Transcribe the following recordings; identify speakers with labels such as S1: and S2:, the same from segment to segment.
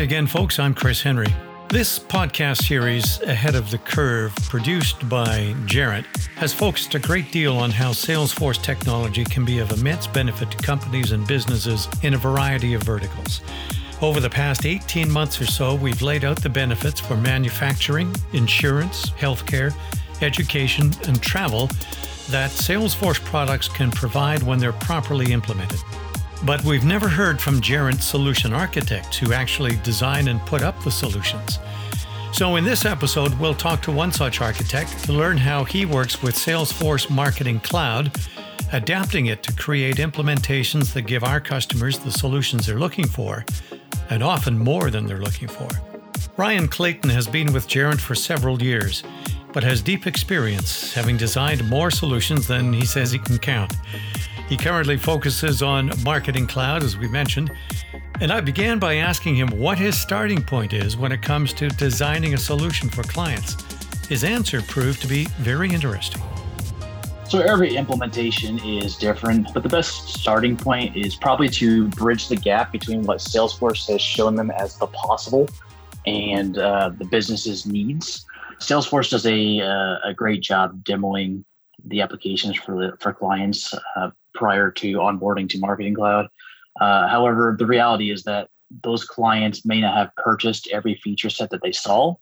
S1: Hi again, folks. I'm Chris Henry. This podcast series, Ahead of the Curve, produced by Gerent, has focused a great deal on how Salesforce technology can be of immense benefit to companies and businesses in a variety of verticals. Over the past 18 months or so, we've laid out the benefits for manufacturing, insurance, healthcare, education, and travel that Salesforce products can provide when they're properly implemented. But we've never heard from Gerent solution architects who actually design and put up the solutions. So, in this episode, we'll talk to one such architect to learn how he works with Salesforce Marketing Cloud, adapting it to create implementations that give our customers the solutions they're looking for, and often more than they're looking for. Ryan Clayton has been with Gerent for several years, but has deep experience, having designed more solutions than he says he can count. He currently focuses on Marketing Cloud, as we mentioned, and I began by asking him what his starting point is when it comes to designing a solution for clients. His answer proved to be very interesting.
S2: So every implementation is different, but the best starting point is probably to bridge the gap between what Salesforce has shown them as the possible and uh, the business's needs. Salesforce does a, uh, a great job demoing the applications for for clients uh, prior to onboarding to Marketing Cloud. Uh, however, the reality is that those clients may not have purchased every feature set that they saw,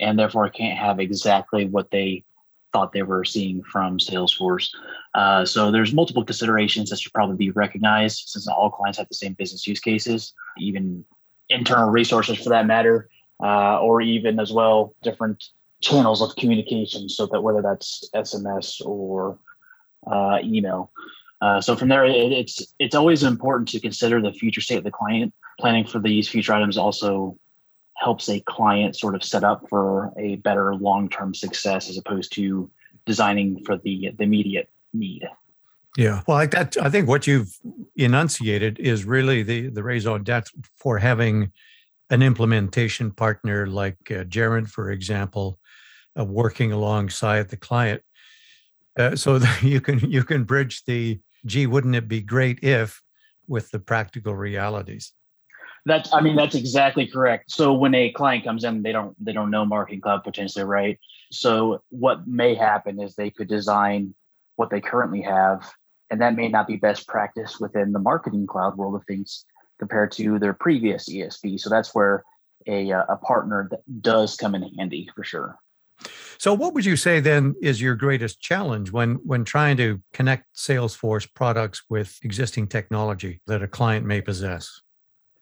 S2: and therefore can't have exactly what they thought they were seeing from Salesforce. Uh, so there's multiple considerations that should probably be recognized since all clients have the same business use cases, even internal resources for that matter, uh, or even as well different channels of communication. So that whether that's SMS or uh, email. Uh, so from there, it, it's it's always important to consider the future state of the client. Planning for these future items also helps a client sort of set up for a better long-term success as opposed to designing for the the immediate need.
S1: Yeah, well, like that, I think what you've enunciated is really the the raison d'être for having an implementation partner like uh, Gerent, for example, uh, working alongside the client, uh, so that you can you can bridge the gee, wouldn't it be great if with the practical realities?
S2: That's I mean that's exactly correct. So when a client comes in, they don't they don't know marketing cloud potentially, right? So what may happen is they could design what they currently have, and that may not be best practice within the marketing cloud world of things compared to their previous ESP. So that's where a uh, a partner does come in handy for sure.
S1: So, what would you say then is your greatest challenge when when trying to connect Salesforce products with existing technology that a client may possess?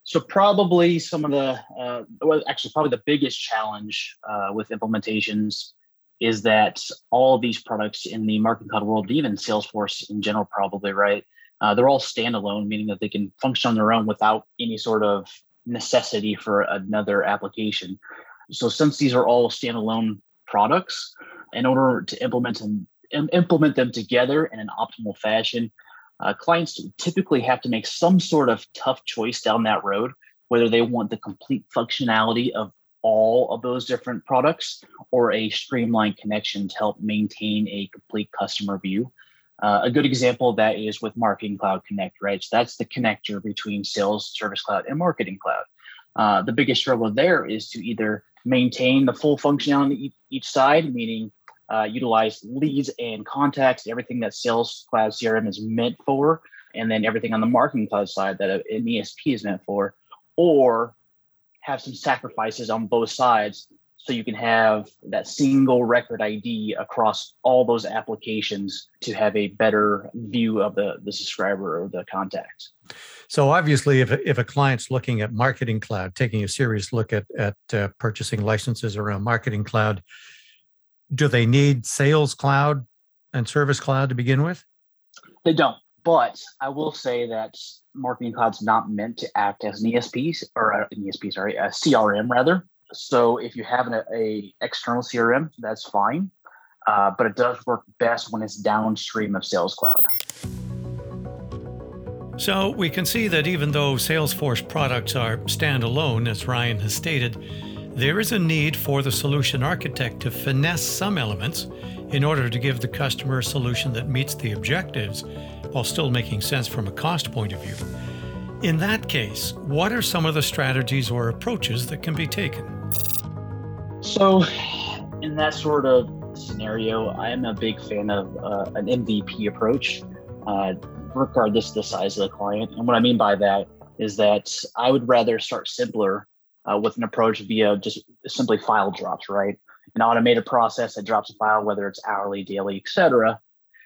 S2: So, probably some of the uh, well, actually, probably the biggest challenge uh, with implementations is that all of these products in the marketing cloud world, even Salesforce in general, probably right, uh, they're all standalone, meaning that they can function on their own without any sort of necessity for another application. So, since these are all standalone products in order to implement them implement them together in an optimal fashion. Uh, clients typically have to make some sort of tough choice down that road whether they want the complete functionality of all of those different products or a streamlined connection to help maintain a complete customer view. Uh, a good example of that is with marketing cloud connect right? So that's the connector between sales service cloud and marketing cloud. Uh, the biggest struggle there is to either maintain the full functionality each side, meaning uh, utilize leads and contacts, everything that Sales Cloud CRM is meant for, and then everything on the Marketing Cloud side that an ESP is meant for, or have some sacrifices on both sides so you can have that single record ID across all those applications to have a better view of the, the subscriber or the contact.
S1: So obviously, if if a client's looking at Marketing Cloud, taking a serious look at at uh, purchasing licenses around Marketing Cloud, do they need Sales Cloud and Service Cloud to begin with?
S2: They don't. But I will say that Marketing Cloud's not meant to act as an ESP or uh, an ESP, sorry, a CRM rather. So if you have an a external CRM, that's fine. Uh, but it does work best when it's downstream of Sales Cloud.
S1: So we can see that even though Salesforce products are standalone, as Ryan has stated, there is a need for the solution architect to finesse some elements in order to give the customer a solution that meets the objectives while still making sense from a cost point of view. In that case, what are some of the strategies or approaches that can be taken?
S2: So, in that sort of scenario, I am a big fan of uh, an MVP approach, uh, regardless of the size of the client. And what I mean by that is that I would rather start simpler uh, with an approach via just simply file drops, right? An automated process that drops a file, whether it's hourly, daily, etc.,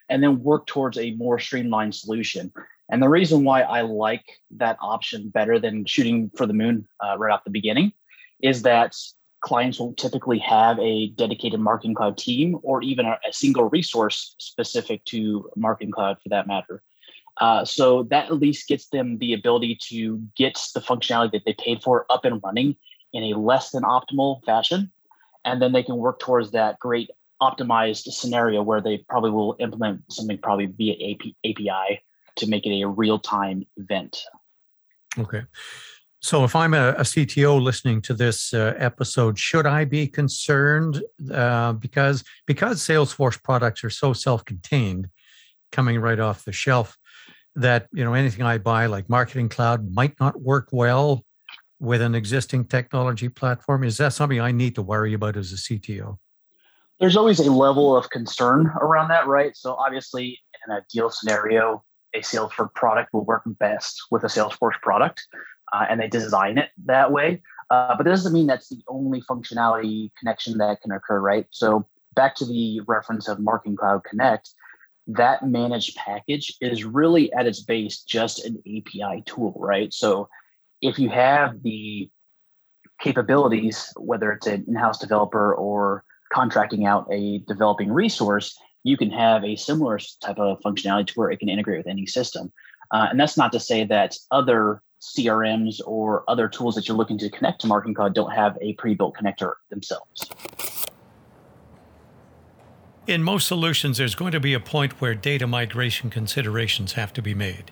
S2: and then work towards a more streamlined solution. And the reason why I like that option better than shooting for the moon uh, right off the beginning is that clients will typically have a dedicated marketing cloud team or even a, a single resource specific to marketing cloud for that matter. Uh, so that at least gets them the ability to get the functionality that they paid for up and running in a less than optimal fashion. And then they can work towards that great optimized scenario where they probably will implement something probably via API to make it a real time event.
S1: Okay. So, if I'm a, a CTO listening to this uh, episode, should I be concerned uh, because because Salesforce products are so self-contained, coming right off the shelf, that you know anything I buy like Marketing Cloud might not work well with an existing technology platform? Is that something I need to worry about as a CTO?
S2: There's always a level of concern around that, right? So, obviously, in an ideal scenario, a Salesforce product will work best with a Salesforce product uh, and they design it that way. Uh, but that doesn't mean that's the only functionality connection that can occur, right? So back to the reference of Marketing Cloud Connect, that managed package is really at its base just an API tool, right? So if you have the capabilities, whether it's an in-house developer or contracting out a developing resource, you can have a similar type of functionality to where it can integrate with any system. Uh, and that's not to say that other CRMs or other tools that you're looking to connect to Marketing Cloud don't have a pre-built connector themselves.
S1: In most solutions, there's going to be a point where data migration considerations have to be made.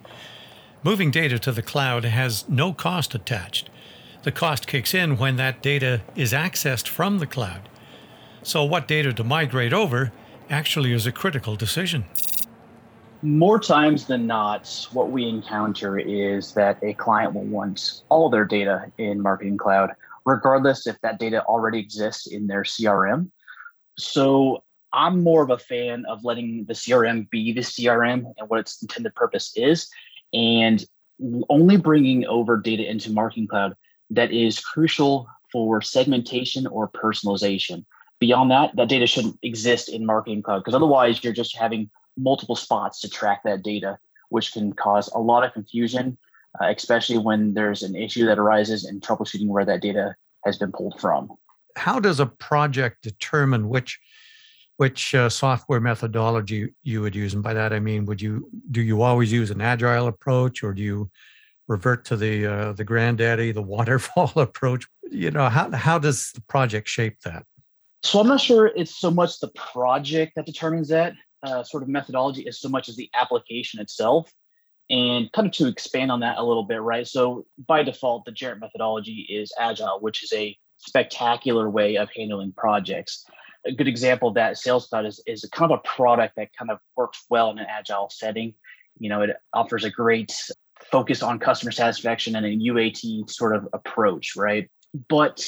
S1: Moving data to the cloud has no cost attached. The cost kicks in when that data is accessed from the cloud. So, what data to migrate over actually is a critical decision
S2: more times than not, what we encounter is that a client will want all their data in Marketing Cloud, regardless if that data already exists in their CRM. So I'm more of a fan of letting the CRM be the CRM and what its intended purpose is, and only bringing over data into Marketing Cloud that is crucial for segmentation or personalization. Beyond that, that data shouldn't exist in Marketing Cloud because otherwise you're just having multiple spots to track that data, which can cause a lot of confusion, uh, especially when there's an issue that arises in troubleshooting where that data has been pulled from.
S1: How does a project determine which which uh, software methodology you would use? And by that I mean, would you do you always use an agile approach, or do you revert to the uh, the granddaddy, the waterfall approach? You know, how how does the project shape that?
S2: So I'm not sure it's so much the project that determines that uh, sort of methodology as so much as the application itself. And kind of to expand on that a little bit, right? So by default, the Gerent methodology is agile, which is a spectacular way of handling projects. A good example of that Sales Cloud is, is a kind of a product that kind of works well in an agile setting. You know, it offers a great focus on customer satisfaction and a UAT sort of approach, right? But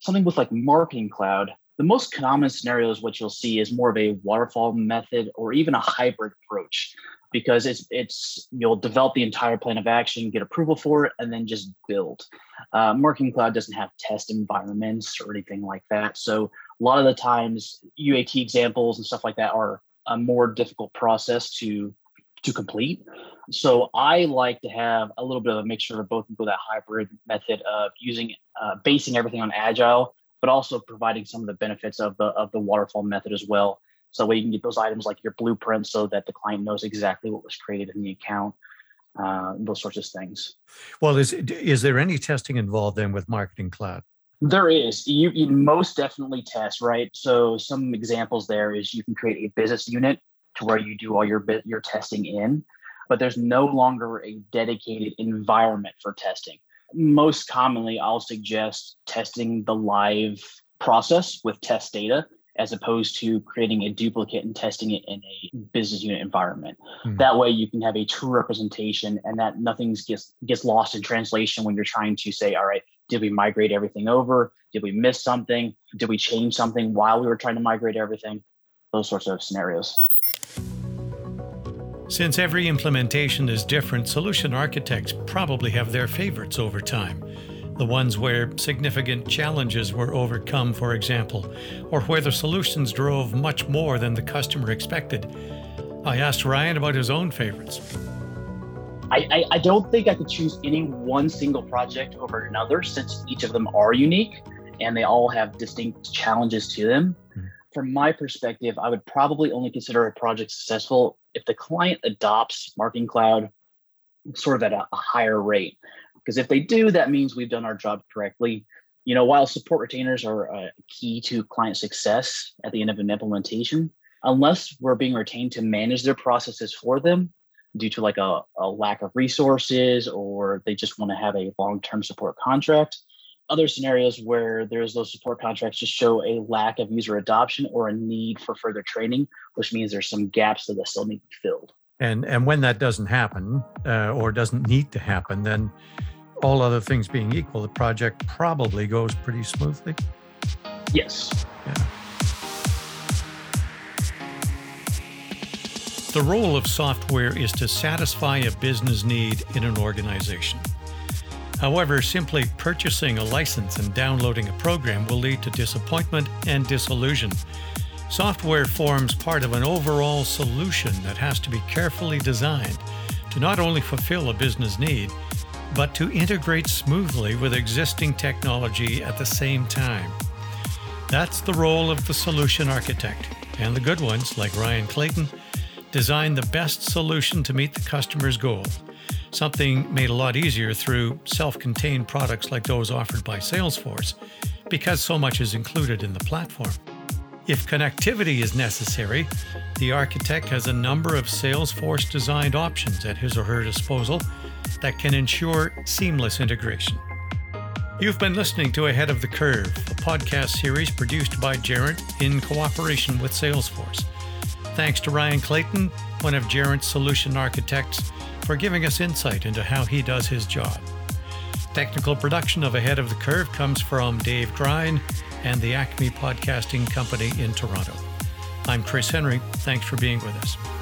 S2: something with like Marketing Cloud, the most common scenario is what you'll see is more of a waterfall method or even a hybrid approach because it's it's you'll develop the entire plan of action, get approval for it, and then just build. Uh, Marketing Cloud doesn't have test environments or anything like that, so a lot of the times UAT examples and stuff like that are a more difficult process to to complete. So I like to have a little bit of a mixture of both go that hybrid method of using uh, basing everything on agile but also providing some of the benefits of the of the waterfall method as well. So you can get those items like your blueprint so that the client knows exactly what was created in the account, uh, those sorts of things.
S1: Well, is is there any testing involved then with Marketing Cloud?
S2: There is. You, you most definitely test, right? So some examples there is you can create a business unit to where you do all your your testing in, but there's no longer a dedicated environment for testing most commonly, I'll suggest testing the live process with test data as opposed to creating a duplicate and testing it in a business unit environment. Mm-hmm. That way you can have a true representation and that nothing gets gets lost in translation when you're trying to say, all right, did we migrate everything over? Did we miss something? Did we change something while we were trying to migrate everything? Those sorts of scenarios.
S1: Since every implementation is different, solution architects probably have their favorites over time the ones where significant challenges were overcome, for example, or where the solutions drove much more than the customer expected. I asked Ryan about his own favorites.
S2: I, I, I, don't think I could choose any one single project over another since each of them are unique and they all have distinct challenges to them. Mm-hmm. From my perspective, I would probably only consider a project successful if the client adopts Marketing Cloud sort of at a, a higher rate. Because if they do, that means we've done our job correctly. You know, while support retainers are key to client success at the end of an implementation, unless we're being retained to manage their processes for them due to like a, a lack of resources or they just want to have a long-term support contract, other scenarios where there's those support contracts just show a lack of user adoption or a need for further training, which means there's some gaps that still need to be filled.
S1: And and when that doesn't happen uh, or doesn't need to happen, then all other things being equal, the project probably goes pretty smoothly.
S2: Yes. Yeah.
S1: The role of software is to satisfy a business need in an organization. However, simply purchasing a license and downloading a program will lead to disappointment and disillusion. Software forms part of an overall solution that has to be carefully designed to not only fulfill a business need, but to integrate smoothly with existing technology at the same time. That's the role of the solution architect, and the good ones, like Ryan Clayton, design the best solution to meet the customer's goal. Something made a lot easier through self contained products like those offered by Salesforce, because so much is included in the platform. If connectivity is necessary, the architect has a number of Salesforce designed options at his or her disposal that can ensure seamless integration. You've been listening to Ahead of the Curve, a podcast series produced by Gerent in cooperation with Salesforce. Thanks to Ryan Clayton, one of Gerent's solution architects, for giving us insight into how he does his job. Technical production of Ahead of the Curve comes from Dave Grine and the Acme Podcasting Company in Toronto. I'm Chris Henry. Thanks for being with us.